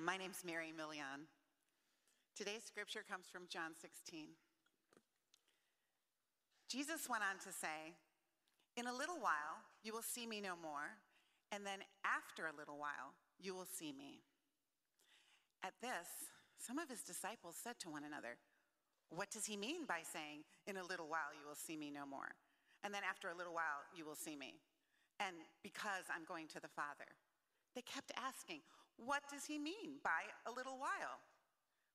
My name's Mary Millian. Today's scripture comes from John 16. Jesus went on to say, In a little while, you will see me no more, and then after a little while, you will see me. At this, some of his disciples said to one another, What does he mean by saying, In a little while, you will see me no more, and then after a little while, you will see me? And because I'm going to the Father. They kept asking, What does he mean by a little while?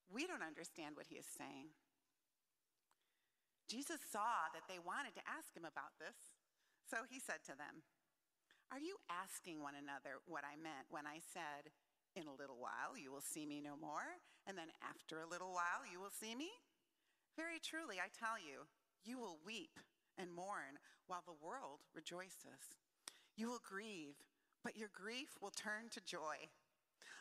We don't understand what he is saying. Jesus saw that they wanted to ask him about this, so he said to them, Are you asking one another what I meant when I said, In a little while you will see me no more, and then after a little while you will see me? Very truly, I tell you, you will weep and mourn while the world rejoices. You will grieve, but your grief will turn to joy.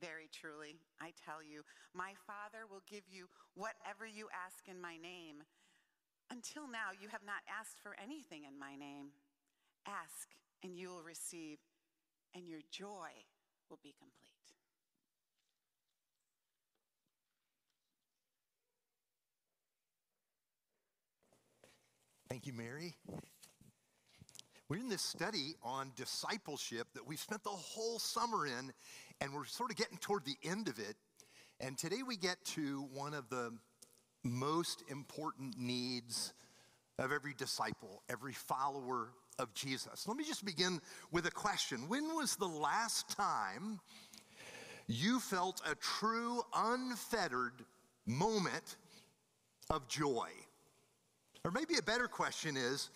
Very truly, I tell you, my Father will give you whatever you ask in my name. Until now, you have not asked for anything in my name. Ask, and you will receive, and your joy will be complete. Thank you, Mary. We're in this study on discipleship that we spent the whole summer in, and we're sort of getting toward the end of it. And today we get to one of the most important needs of every disciple, every follower of Jesus. Let me just begin with a question When was the last time you felt a true, unfettered moment of joy? Or maybe a better question is,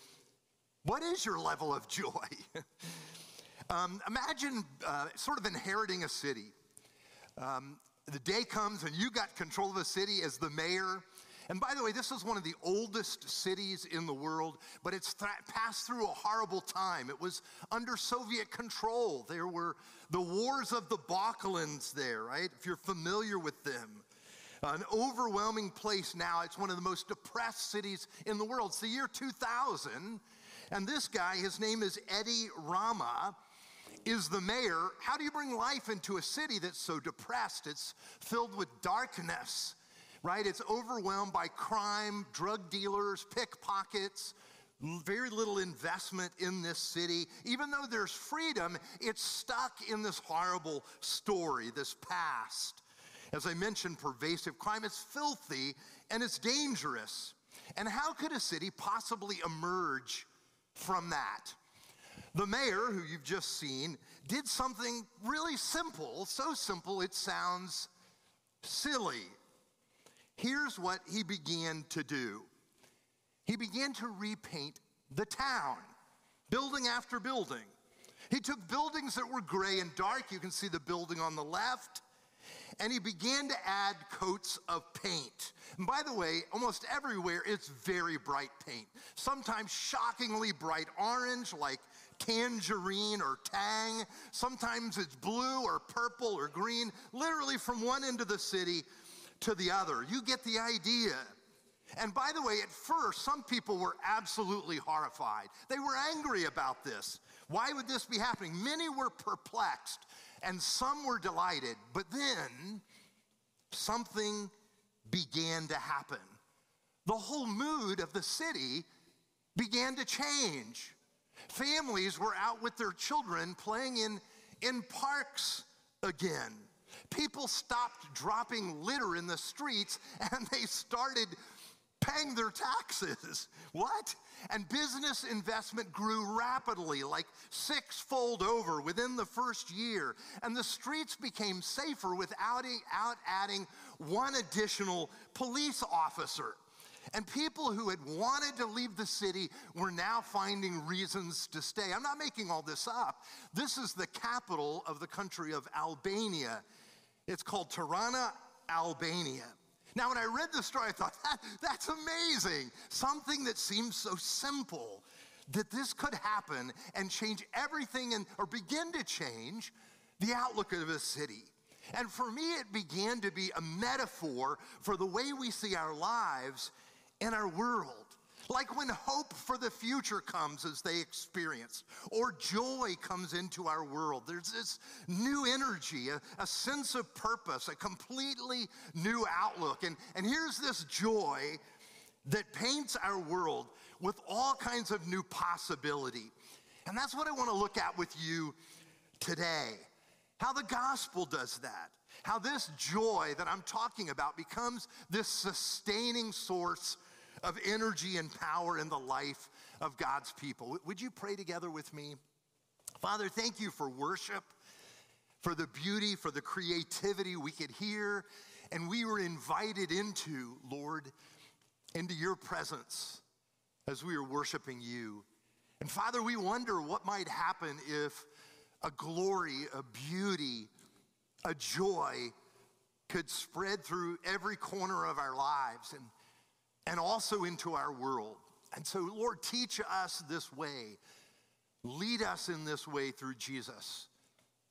what is your level of joy? um, imagine uh, sort of inheriting a city. Um, the day comes and you got control of the city as the mayor. And by the way, this is one of the oldest cities in the world, but it's th- passed through a horrible time. It was under Soviet control. There were the wars of the Balkans there, right? If you're familiar with them. An overwhelming place now. It's one of the most depressed cities in the world. It's the year 2000. And this guy, his name is Edi Rama, is the mayor. How do you bring life into a city that's so depressed? It's filled with darkness, right? It's overwhelmed by crime, drug dealers, pickpockets, very little investment in this city. Even though there's freedom, it's stuck in this horrible story, this past. As I mentioned, pervasive crime is filthy and it's dangerous. And how could a city possibly emerge from that. The mayor, who you've just seen, did something really simple, so simple it sounds silly. Here's what he began to do he began to repaint the town, building after building. He took buildings that were gray and dark. You can see the building on the left and he began to add coats of paint. And by the way, almost everywhere it's very bright paint. Sometimes shockingly bright orange, like tangerine or tang. Sometimes it's blue or purple or green, literally from one end of the city to the other. You get the idea. And by the way, at first, some people were absolutely horrified. They were angry about this. Why would this be happening? Many were perplexed and some were delighted. But then something began to happen. The whole mood of the city began to change. Families were out with their children playing in, in parks again. People stopped dropping litter in the streets and they started paying their taxes. What? And business investment grew rapidly, like sixfold over within the first year. And the streets became safer without adding one additional police officer. And people who had wanted to leave the city were now finding reasons to stay. I'm not making all this up. This is the capital of the country of Albania. It's called Tirana, Albania. Now, when I read the story, I thought, that, that's amazing. Something that seems so simple that this could happen and change everything and, or begin to change the outlook of a city. And for me, it began to be a metaphor for the way we see our lives and our world. Like when hope for the future comes as they experience, or joy comes into our world. There's this new energy, a, a sense of purpose, a completely new outlook. And, and here's this joy that paints our world with all kinds of new possibility. And that's what I want to look at with you today. How the gospel does that. How this joy that I'm talking about becomes this sustaining source of energy and power in the life of God's people. Would you pray together with me? Father, thank you for worship, for the beauty, for the creativity we could hear, and we were invited into, Lord, into your presence as we were worshiping you. And Father, we wonder what might happen if a glory, a beauty, a joy could spread through every corner of our lives and and also into our world. And so, Lord, teach us this way. Lead us in this way through Jesus.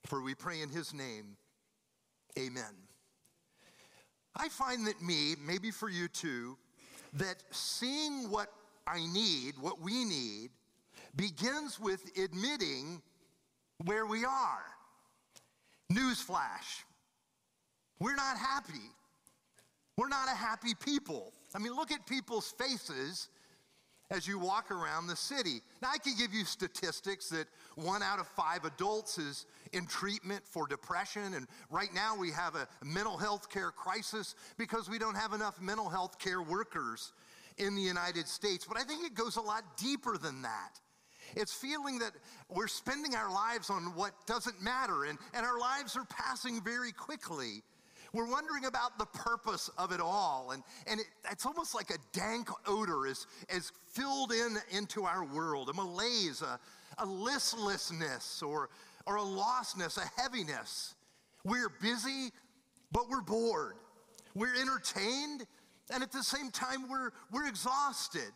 For we pray in his name, amen. I find that me, maybe for you too, that seeing what I need, what we need, begins with admitting where we are. Newsflash we're not happy. We're not a happy people. I mean, look at people's faces as you walk around the city. Now, I can give you statistics that one out of five adults is in treatment for depression. And right now, we have a mental health care crisis because we don't have enough mental health care workers in the United States. But I think it goes a lot deeper than that. It's feeling that we're spending our lives on what doesn't matter, and, and our lives are passing very quickly. We're wondering about the purpose of it all. And, and it, it's almost like a dank odor is, is filled in into our world, a malaise, a, a listlessness, or, or a lostness, a heaviness. We're busy, but we're bored. We're entertained, and at the same time, we're, we're exhausted.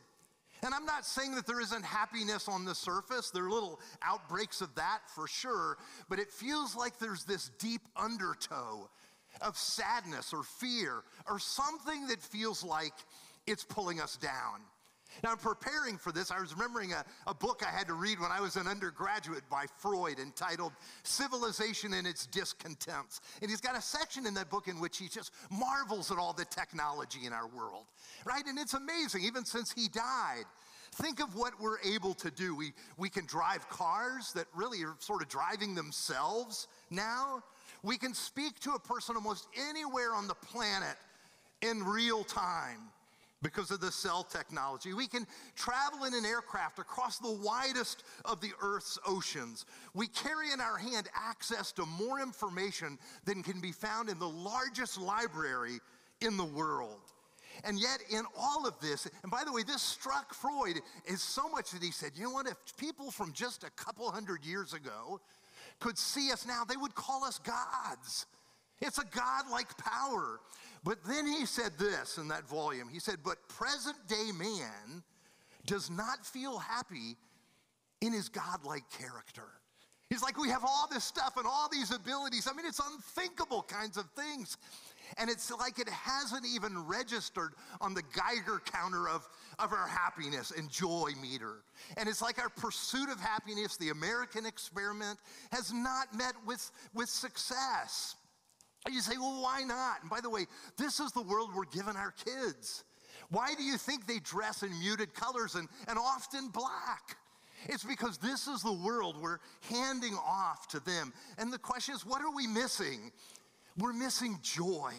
And I'm not saying that there isn't happiness on the surface. There are little outbreaks of that for sure, but it feels like there's this deep undertow of sadness or fear or something that feels like it's pulling us down. Now, in preparing for this, I was remembering a, a, book I had to read when I was an undergraduate by Freud entitled Civilization and Its Discontents. And he's got a section in that book in which he just marvels at all the technology in our world, right? And it's amazing, even since he died. Think of what we're able to do. We, we can drive cars that really are sort of driving themselves now. We can speak to a person almost anywhere on the planet in real time because of the cell technology. We can travel in an aircraft across the widest of the Earth's oceans. We carry in our hand access to more information than can be found in the largest library in the world. And yet, in all of this, and by the way, this struck Freud is so much that he said, you know what, if people from just a couple hundred years ago could see us now, they would call us gods. It's a godlike power. But then he said this in that volume. He said, But present day man does not feel happy in his godlike character. He's like, we have all this stuff and all these abilities. I mean, it's unthinkable kinds of things. And it's like it hasn't even registered on the Geiger counter of, of our happiness and joy meter. And it's like our pursuit of happiness, the American experiment, has not met with, with success. And you say, well, why not? And by the way, this is the world we're giving our kids. Why do you think they dress in muted colors and, and often black? It's because this is the world we're handing off to them. And the question is, what are we missing? We're missing joy.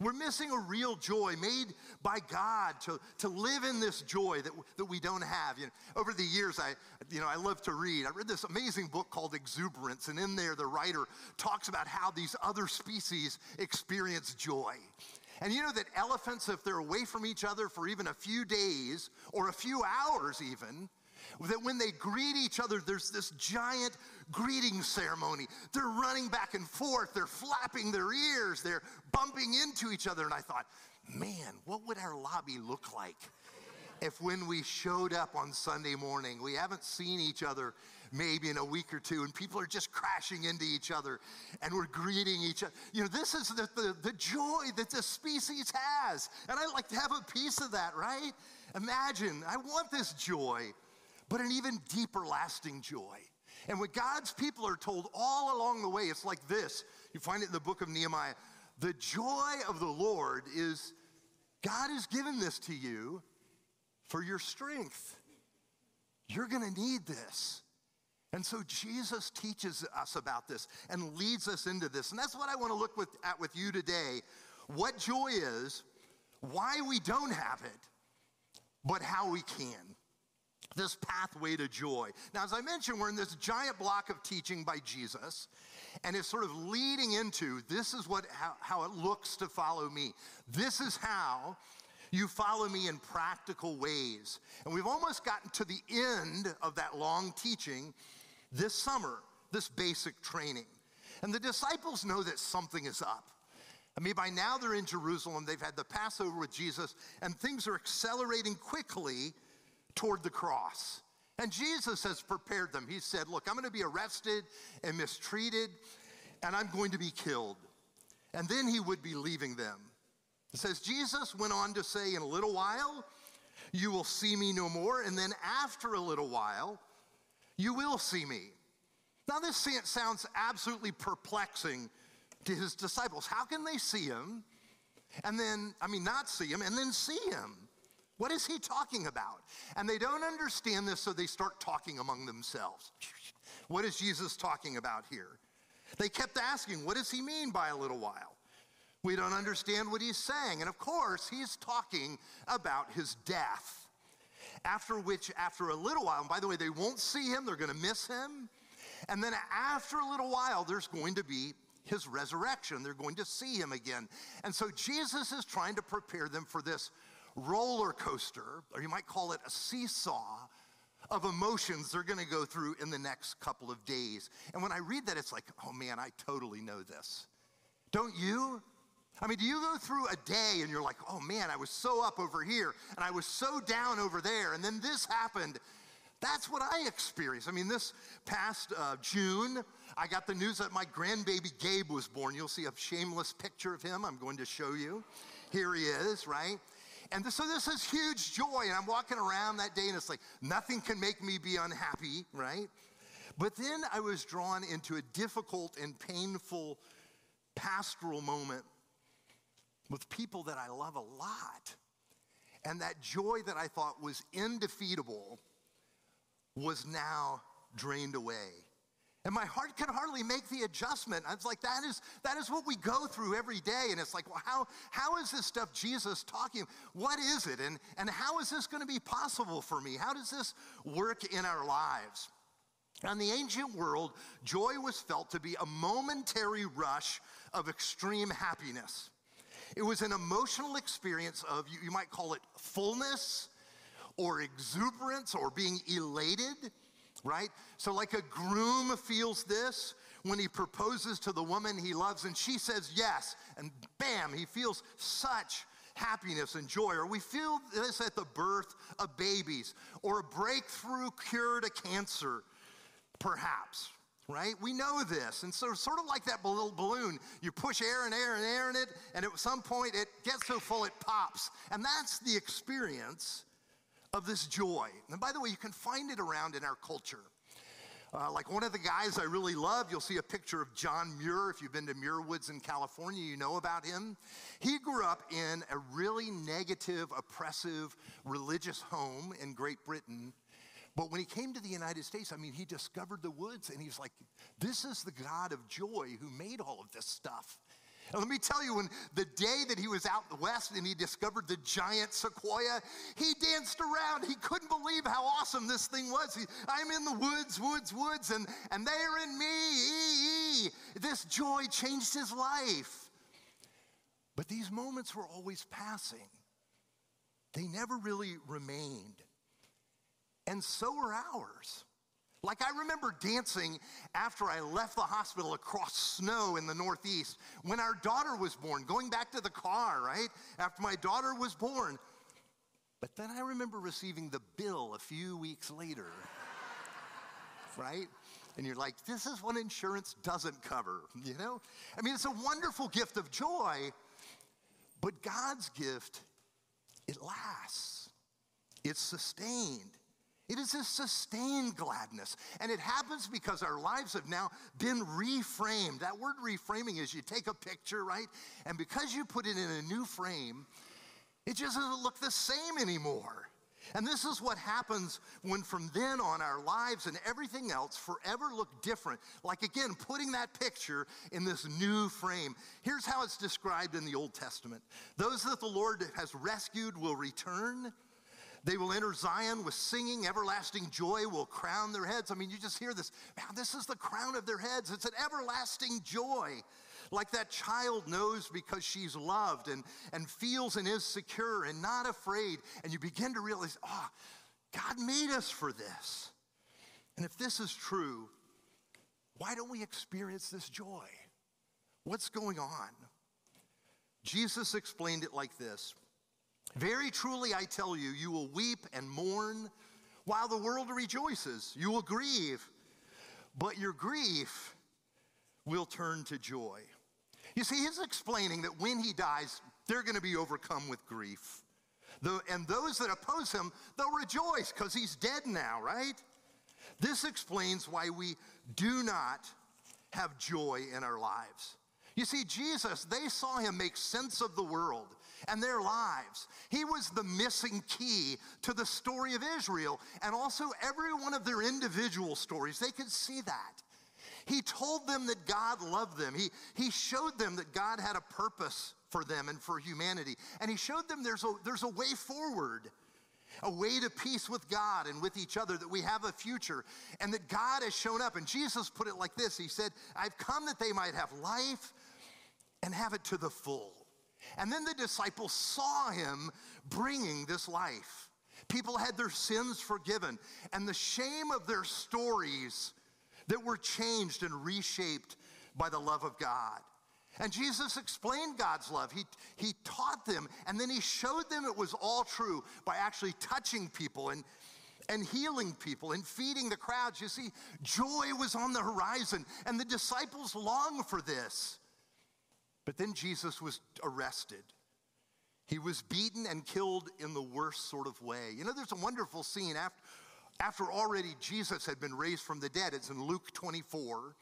We're missing a real joy made by God to, to live in this joy that, that we don't have. You know, over the years, I, you know, I love to read. I read this amazing book called Exuberance, and in there, the writer talks about how these other species experience joy. And you know that elephants, if they're away from each other for even a few days or a few hours, even, that when they greet each other, there's this giant greeting ceremony. They're running back and forth, they're flapping their ears, they're bumping into each other. And I thought, man, what would our lobby look like if when we showed up on Sunday morning, we haven't seen each other maybe in a week or two, and people are just crashing into each other and we're greeting each other. You know, this is the, the, the joy that this species has. And I'd like to have a piece of that, right? Imagine, I want this joy, but an even deeper, lasting joy. And what God's people are told all along the way, it's like this. You find it in the book of Nehemiah. The joy of the Lord is God has given this to you for your strength. You're going to need this. And so Jesus teaches us about this and leads us into this. And that's what I want to look with, at with you today. What joy is, why we don't have it, but how we can. This pathway to joy. Now, as I mentioned, we're in this giant block of teaching by Jesus, and it's sort of leading into this is what how, how it looks to follow me. This is how you follow me in practical ways. And we've almost gotten to the end of that long teaching this summer, this basic training. And the disciples know that something is up. I mean, by now they're in Jerusalem, they've had the Passover with Jesus, and things are accelerating quickly toward the cross. And Jesus has prepared them. He said, Look, I'm going to be arrested and mistreated, and I'm going to be killed. And then he would be leaving them. It says, Jesus went on to say, In a little while, you will see me no more. And then after a little while, you will see me. Now, this sounds absolutely perplexing to his disciples. How can they see him and then, I mean, not see him and then see him? What is he talking about? And they don't understand this, so they start talking among themselves. What is Jesus talking about here? They kept asking, What does he mean by a little while? We don't understand what he's saying. And of course, he's talking about his death. After which, after a little while, and by the way, they won't see him, they're going to miss him. And then after a little while, there's going to be his resurrection. They're going to see him again. And so Jesus is trying to prepare them for this roller coaster, or you might call it a seesaw of emotions they're going to go through in the next couple of days. And when I read that, it's like, oh man, I totally know this. Don't you? I mean, do you go through a day and you're like, oh man, I was so up over here and I was so down over there, and then this happened? That's what I experienced. I mean, this past uh, June, I got the news that my grandbaby Gabe was born. You'll see a shameless picture of him. I'm going to show you. Here he is, right? And so this is huge joy. And I'm walking around that day and it's like, nothing can make me be unhappy, right? But then I was drawn into a difficult and painful pastoral moment with people that I love a lot. And that joy that I thought was indefeatable was now drained away. And my heart can hardly make the adjustment. I was like, that is, that is what we go through every day. And it's like, well, how, how is this stuff Jesus talking? What is it? And, and how is this going to be possible for me? How does this work in our lives? In the ancient world, joy was felt to be a momentary rush of extreme happiness. It was an emotional experience of, you, you might call it fullness or exuberance or being elated right? So, like a groom feels this when he proposes to the woman he loves and she says yes, and bam, he feels such happiness and joy. Or we feel this at the birth of babies, or a breakthrough cure to cancer, perhaps. Right? We know this. And so, sort of like that little balloon, you push air and air and air in it, and at some point it gets so full it pops. And that's the experience of this joy. And by the way, you can find it around in our culture. Uh, like one of the guys I really love, you'll see a picture of John Muir. If you've been to Muir Woods in California, you know about him. He grew up in a really negative, oppressive, religious home in Great Britain. But when he came to the United States, I mean, he discovered the woods and he's like, this is the God of joy who made all of this stuff. And let me tell you, when the day that he was out in the west and he discovered the giant sequoia, he danced around. He couldn't believe how awesome this thing was. He, I'm in the woods, woods, woods, and, and they're in me. This joy changed his life. But these moments were always passing, they never really remained. And so are ours. Like I remember dancing after I left the hospital across snow in the Northeast when our daughter was born, going back to the car, right? After my daughter was born. But then I remember receiving the bill a few weeks later, right? And you're like, this is what insurance doesn't cover, you know? I mean, it's a wonderful gift of joy, but God's gift, it lasts, it's sustained. It is a sustained gladness. And it happens because our lives have now been reframed. That word reframing is you take a picture, right? And because you put it in a new frame, it just doesn't look the same anymore. And this is what happens when from then on our lives and everything else forever look different. Like again, putting that picture in this new frame. Here's how it's described in the Old Testament Those that the Lord has rescued will return. They will enter Zion with singing, everlasting joy will crown their heads. I mean, you just hear this. Man, this is the crown of their heads. It's an everlasting joy like that child knows because she's loved and, and feels and is secure and not afraid. And you begin to realize, oh, God made us for this. And if this is true, why don't we experience this joy? What's going on? Jesus explained it like this Very truly, I tell you, you will weep and mourn while the world rejoices. You will grieve, but your grief will turn to joy. You see, he's explaining that when he dies, they're going to be overcome with grief. And those that oppose him, they'll rejoice because he's dead now, right? This explains why we do not have joy in our lives. You see, Jesus, they saw him make sense of the world and their lives. He was the missing key to the story of Israel and also every one of their individual stories. They could see that. He told them that God loved them. He, he showed them that God had a purpose for them and for humanity. And he showed them there's a, there's a way forward, a way to peace with God and with each other, that we have a future, and that God has shown up. And Jesus put it like this He said, I've come that they might have life and have it to the full. And then the disciples saw him bringing this life. People had their sins forgiven, and the shame of their stories that were changed and reshaped by the love of God. And Jesus explained God's love. He, he taught them, and then he showed them it was all true by actually touching people and, and healing people and feeding the crowds. You see, joy was on the horizon, and the disciples longed for this. But then Jesus was arrested. He was beaten and killed in the worst sort of way. You know, there's a wonderful scene after, after already Jesus had been raised from the dead. It's in Luke 24.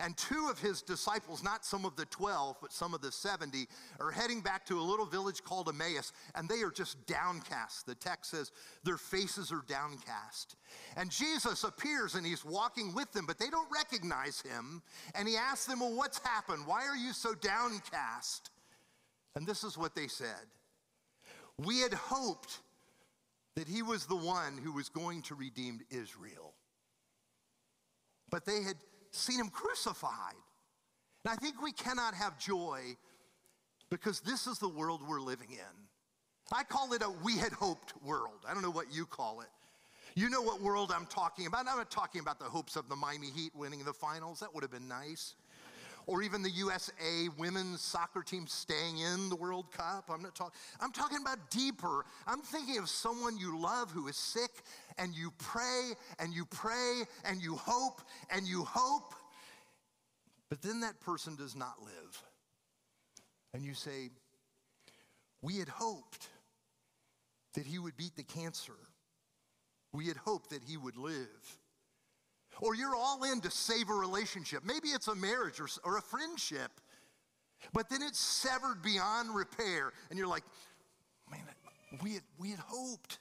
And two of his disciples, not some of the 12, but some of the 70, are heading back to a little village called Emmaus, and they are just downcast. The text says their faces are downcast. And Jesus appears and he's walking with them, but they don't recognize him. And he asks them, Well, what's happened? Why are you so downcast? And this is what they said We had hoped that he was the one who was going to redeem Israel. But they had seen him crucified. And I think we cannot have joy because this is the world we're living in. I call it a we had hoped world. I don't know what you call it. You know what world I'm talking about. I'm not talking about the hopes of the Miami Heat winning the finals. That would have been nice or even the USA women's soccer team staying in the World Cup. I'm not talking, I'm talking about deeper. I'm thinking of someone you love who is sick and you pray and you pray and you hope and you hope, but then that person does not live. And you say, We had hoped that he would beat the cancer. We had hoped that he would live. Or you're all in to save a relationship. Maybe it's a marriage or, or a friendship, but then it's severed beyond repair. And you're like, man, we had, we had hoped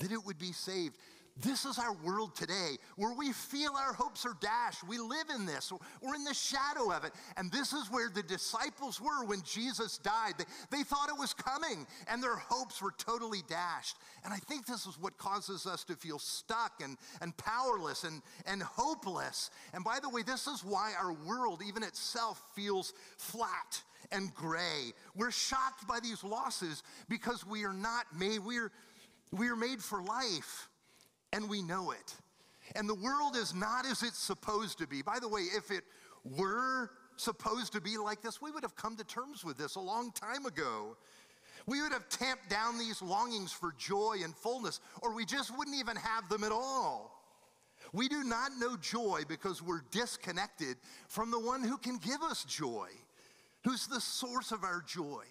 that it would be saved. This is our world today where we feel our hopes are dashed. We live in this, we're in the shadow of it. And this is where the disciples were when Jesus died. They, they thought it was coming, and their hopes were totally dashed. And I think this is what causes us to feel stuck and, and powerless and, and hopeless. And by the way, this is why our world, even itself, feels flat and gray. We're shocked by these losses because we are not made, we're, we are made for life and we know it. And the world is not as it's supposed to be. By the way, if it were supposed to be like this, we would have come to terms with this a long time ago. We would have tamped down these longings for joy and fullness, or we just wouldn't even have them at all. We do not know joy because we're disconnected from the one who can give us joy, who's the source of our joy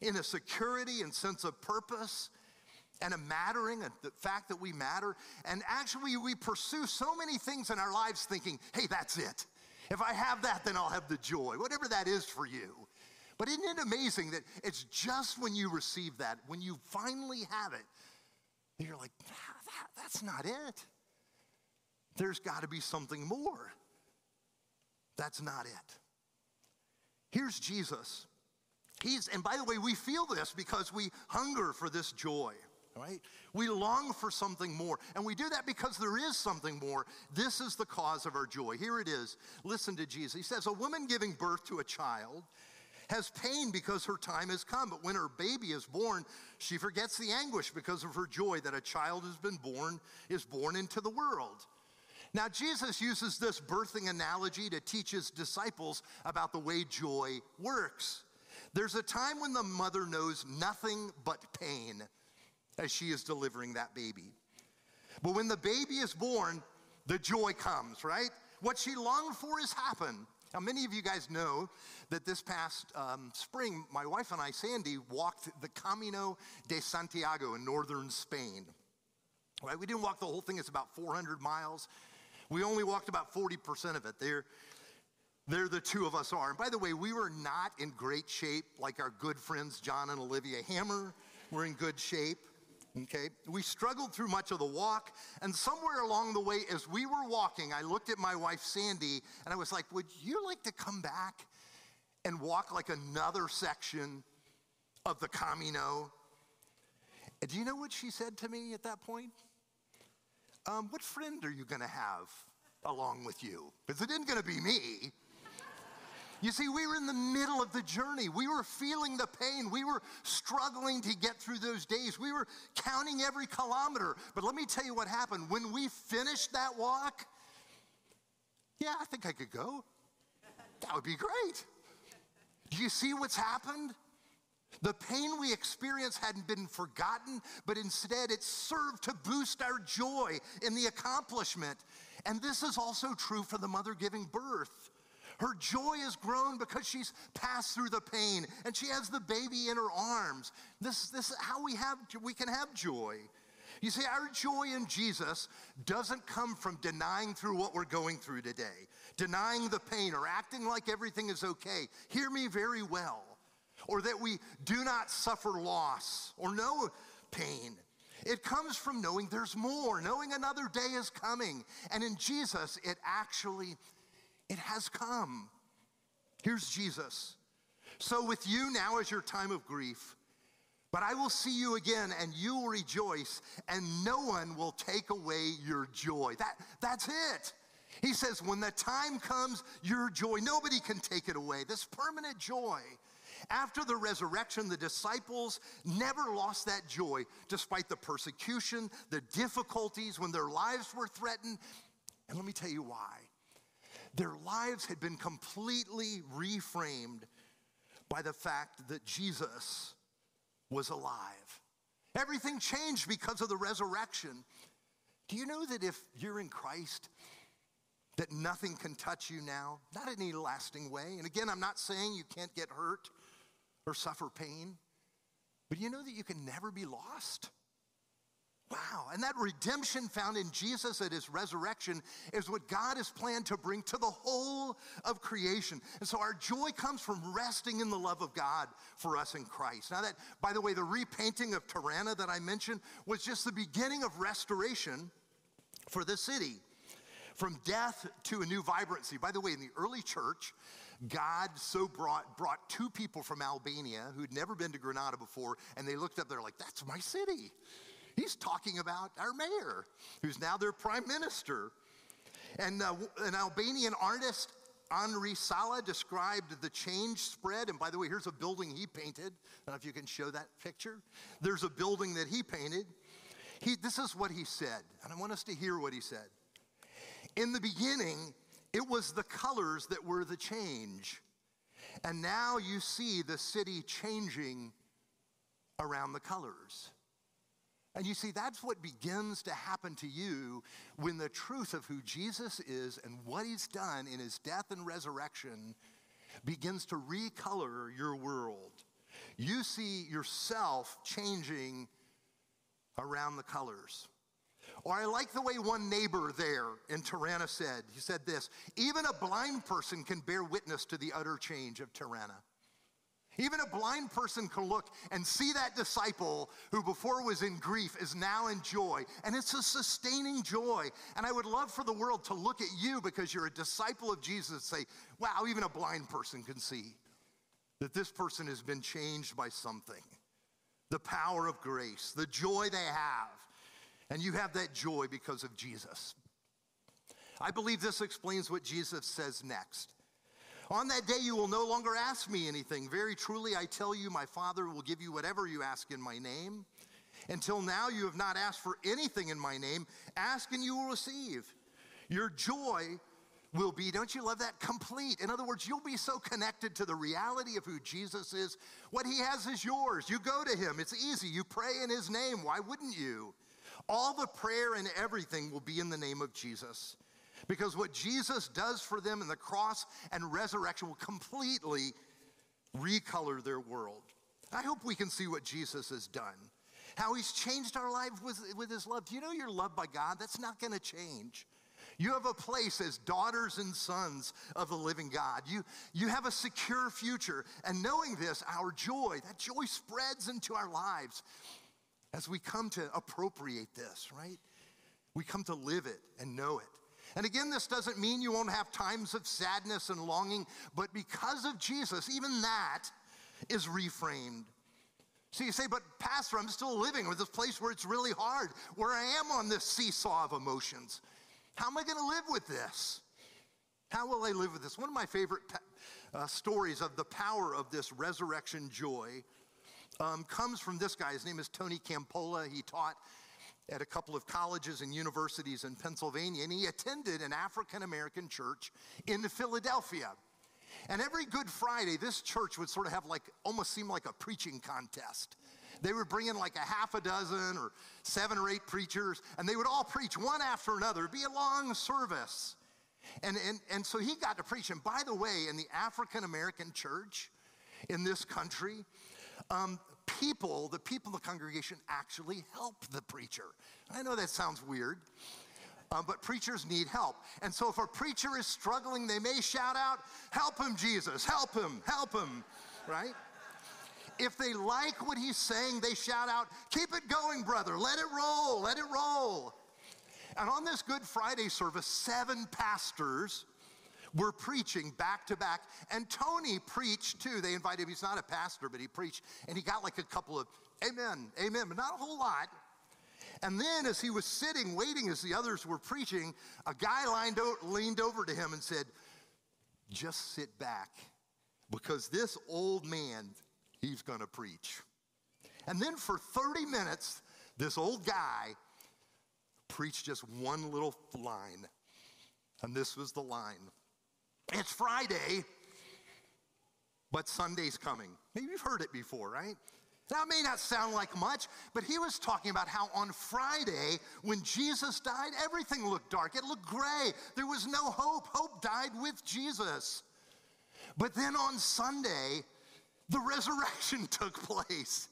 in a security and sense of purpose and a mattering, and the fact that we matter. And actually, we pursue so many things in our lives thinking, hey, that's it. If I have that, then I'll have the joy, whatever that is for you. But isn't it amazing that it's just when you receive that, when you finally have it, that you're like, that, that's not it. There's got to be something more. That's not it. Here's Jesus. He's, and by the way, we feel this because we hunger for this joy right? We long for something more. And we do that because there is something more. This is the cause of our joy. Here it is. Listen to Jesus. He says, A woman giving birth to a child has pain because her time has come. But when her baby is born, she forgets the anguish because of her joy that a child has been born, is born into the world. Now, Jesus uses this birthing analogy to teach his disciples about the way joy works. There's a time when the mother knows nothing but pain as she is delivering that baby. But when the baby is born, the joy comes, right? What she longed for has happened. Now, many of you guys know that this past um, spring, my wife and I, Sandy, walked the Camino de Santiago in northern Spain. Right? We didn't walk the whole thing, it's about 400 miles. We only walked about 40% of it. There, there the two of us are. And by the way, we were not in great shape like our good friends John and Olivia Hammer were in good shape. Okay, we struggled through much of the walk, and somewhere along the way, as we were walking, I looked at my wife Sandy and I was like, Would you like to come back and walk like another section of the Camino? And do you know what she said to me at that point? Um, what friend are you going to have along with you? Because it isn't going to be me. You see, we were in the middle of the journey. We were feeling the pain. We were struggling to get through those days. We were counting every kilometer. But let me tell you what happened. When we finished that walk, yeah, I think I could go. That would be great. Do you see what's happened? The pain we experienced hadn't been forgotten, but instead it served to boost our joy in the accomplishment. And this is also true for the mother giving birth. Her joy has grown because she's passed through the pain and she has the baby in her arms. This, this is how we, have, we can have joy. You see, our joy in Jesus doesn't come from denying through what we're going through today, denying the pain or acting like everything is okay. Hear me very well. Or that we do not suffer loss or no pain. It comes from knowing there's more, knowing another day is coming. And in Jesus, it actually it has come. Here's Jesus. So, with you now is your time of grief, but I will see you again and you will rejoice, and no one will take away your joy. That, that's it. He says, when the time comes, your joy, nobody can take it away. This permanent joy. After the resurrection, the disciples never lost that joy despite the persecution, the difficulties, when their lives were threatened. And let me tell you why. Their lives had been completely reframed by the fact that Jesus was alive. Everything changed because of the resurrection. Do you know that if you're in Christ, that nothing can touch you now, not in any lasting way? And again, I'm not saying you can't get hurt or suffer pain, but do you know that you can never be lost? Wow. And that redemption found in Jesus at his resurrection is what God has planned to bring to the whole of creation. And so our joy comes from resting in the love of God for us in Christ. Now, that, by the way, the repainting of Tirana that I mentioned was just the beginning of restoration for the city from death to a new vibrancy. By the way, in the early church, God so brought, brought two people from Albania who'd never been to Granada before, and they looked up, they're like, that's my city. He's talking about our mayor, who's now their prime minister. And uh, an Albanian artist, Anri Sala, described the change spread. And by the way, here's a building he painted. I don't know if you can show that picture. There's a building that he painted. He, this is what he said, and I want us to hear what he said. In the beginning, it was the colors that were the change. And now you see the city changing around the colors. And you see, that's what begins to happen to you when the truth of who Jesus is and what he's done in his death and resurrection begins to recolor your world. You see yourself changing around the colors. Or I like the way one neighbor there in Tirana said, he said this even a blind person can bear witness to the utter change of Tirana. Even a blind person can look and see that disciple who before was in grief is now in joy. And it's a sustaining joy. And I would love for the world to look at you because you're a disciple of Jesus and say, wow, even a blind person can see that this person has been changed by something. The power of grace, the joy they have. And you have that joy because of Jesus. I believe this explains what Jesus says next. On that day, you will no longer ask me anything. Very truly, I tell you, my Father will give you whatever you ask in my name. Until now, you have not asked for anything in my name. Ask and you will receive. Your joy will be, don't you love that? Complete. In other words, you'll be so connected to the reality of who Jesus is. What he has is yours. You go to him, it's easy. You pray in his name. Why wouldn't you? All the prayer and everything will be in the name of Jesus. Because what Jesus does for them in the cross and resurrection will completely recolor their world. I hope we can see what Jesus has done, how he's changed our life with, with his love. Do you know you're loved by God? That's not going to change. You have a place as daughters and sons of the living God. You, you have a secure future. And knowing this, our joy, that joy spreads into our lives as we come to appropriate this, right? We come to live it and know it. And again, this doesn't mean you won't have times of sadness and longing, but because of Jesus, even that is reframed. So you say, but Pastor, I'm still living with this place where it's really hard, where I am on this seesaw of emotions. How am I going to live with this? How will I live with this? One of my favorite uh, stories of the power of this resurrection joy um, comes from this guy. His name is Tony Campolo. He taught at a couple of colleges and universities in Pennsylvania, and he attended an African American church in Philadelphia. And every Good Friday, this church would sort of have like, almost seem like a preaching contest. They would bring in like a half a dozen or seven or eight preachers, and they would all preach one after another. It'd be a long service. And, and, and so he got to preach. And by the way, in the African American church in this country, um, people, the people in the congregation actually help the preacher. I know that sounds weird, um, but preachers need help. And so if a preacher is struggling, they may shout out, Help him, Jesus, help him, help him, right? If they like what he's saying, they shout out, Keep it going, brother, let it roll, let it roll. And on this Good Friday service, seven pastors were preaching back to back. And Tony preached too. They invited him. He's not a pastor, but he preached. And he got like a couple of amen, amen, but not a whole lot. And then as he was sitting, waiting as the others were preaching, a guy leaned over to him and said, Just sit back because this old man, he's going to preach. And then for 30 minutes, this old guy preached just one little line. And this was the line it's Friday, but Sunday's coming. Maybe you've heard it before, right? It may not sound like much, but he was talking about how on Friday, when Jesus died, everything looked dark. It looked gray. There was no hope. Hope died with Jesus. But then on Sunday, the resurrection took place.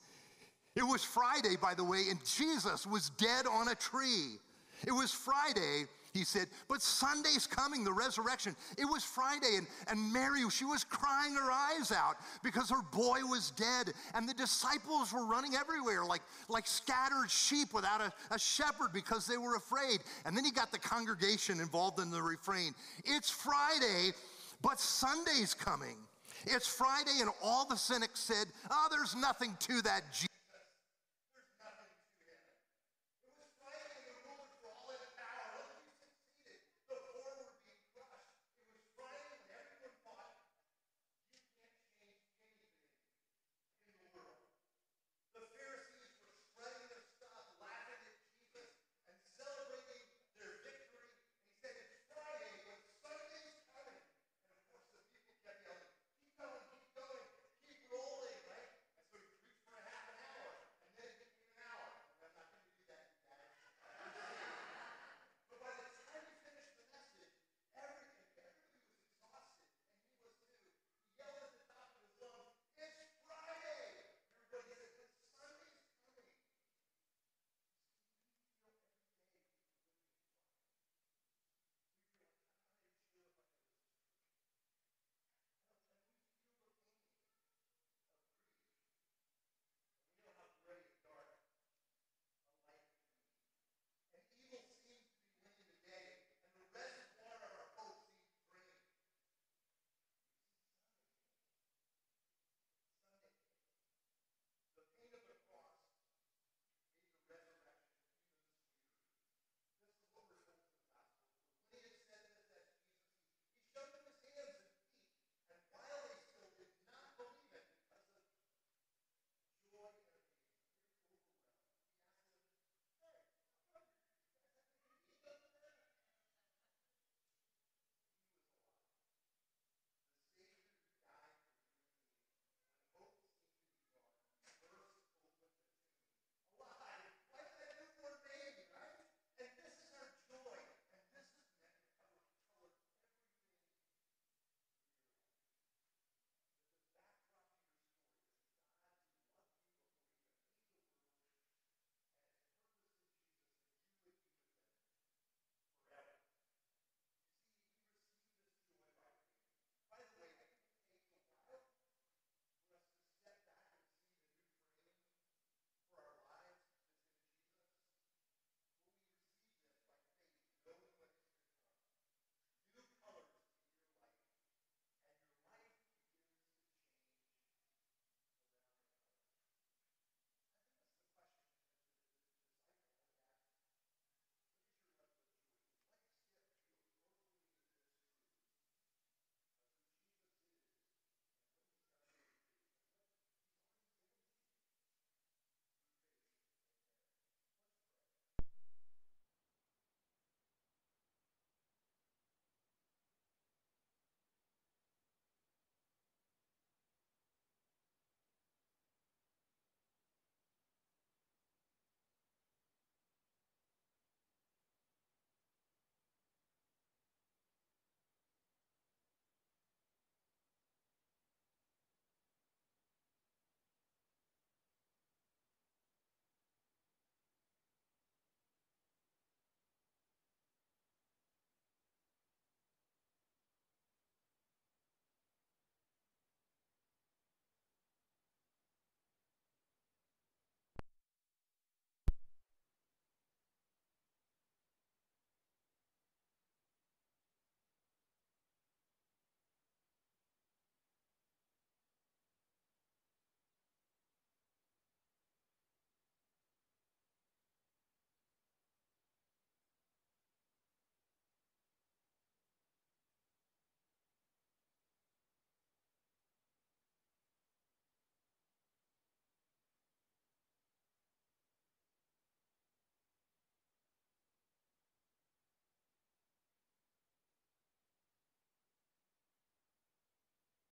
It was Friday, by the way, and Jesus was dead on a tree. It was Friday, he said, but Sunday's coming, the resurrection. It was Friday, and, and Mary, she was crying her eyes out because her boy was dead, and the disciples were running everywhere like, like scattered sheep without a, a shepherd because they were afraid. And then he got the congregation involved in the refrain It's Friday, but Sunday's coming. It's Friday, and all the cynics said, Oh, there's nothing to that